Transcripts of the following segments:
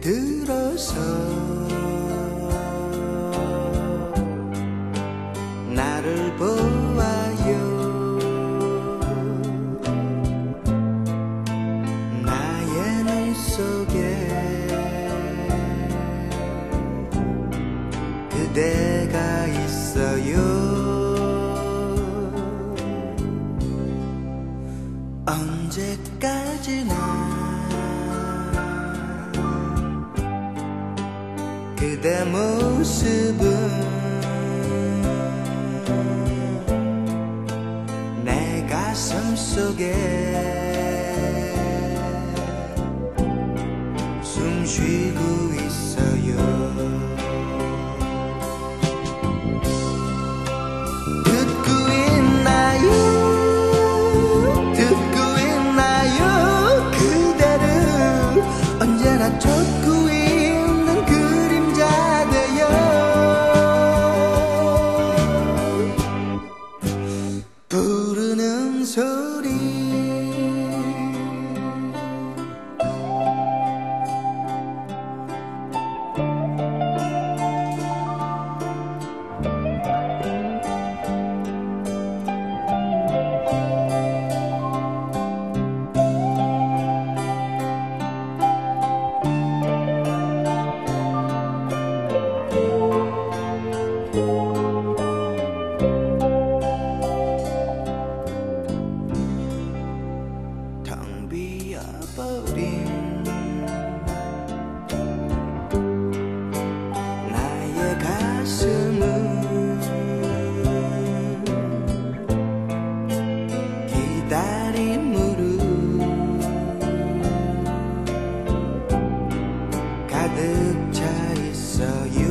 들어서 나를 보고 그대 모습은 내 가슴 속에 숨 쉬고 있어요 비어버린 나의 가슴은 기다림으로 가득 차 있어요.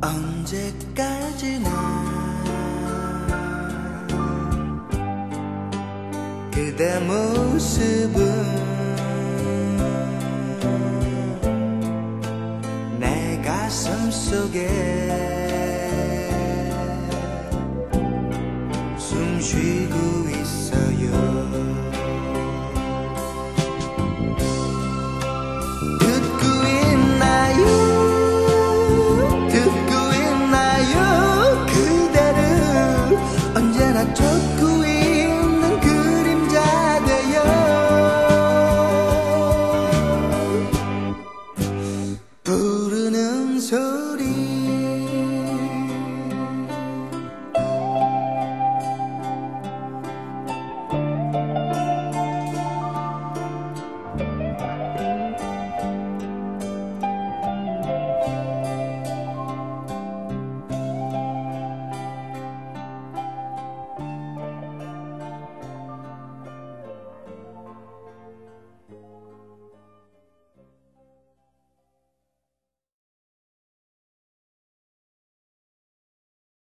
언제까지 그대 모습은 내 가슴 속에 숨 쉬고 있어요.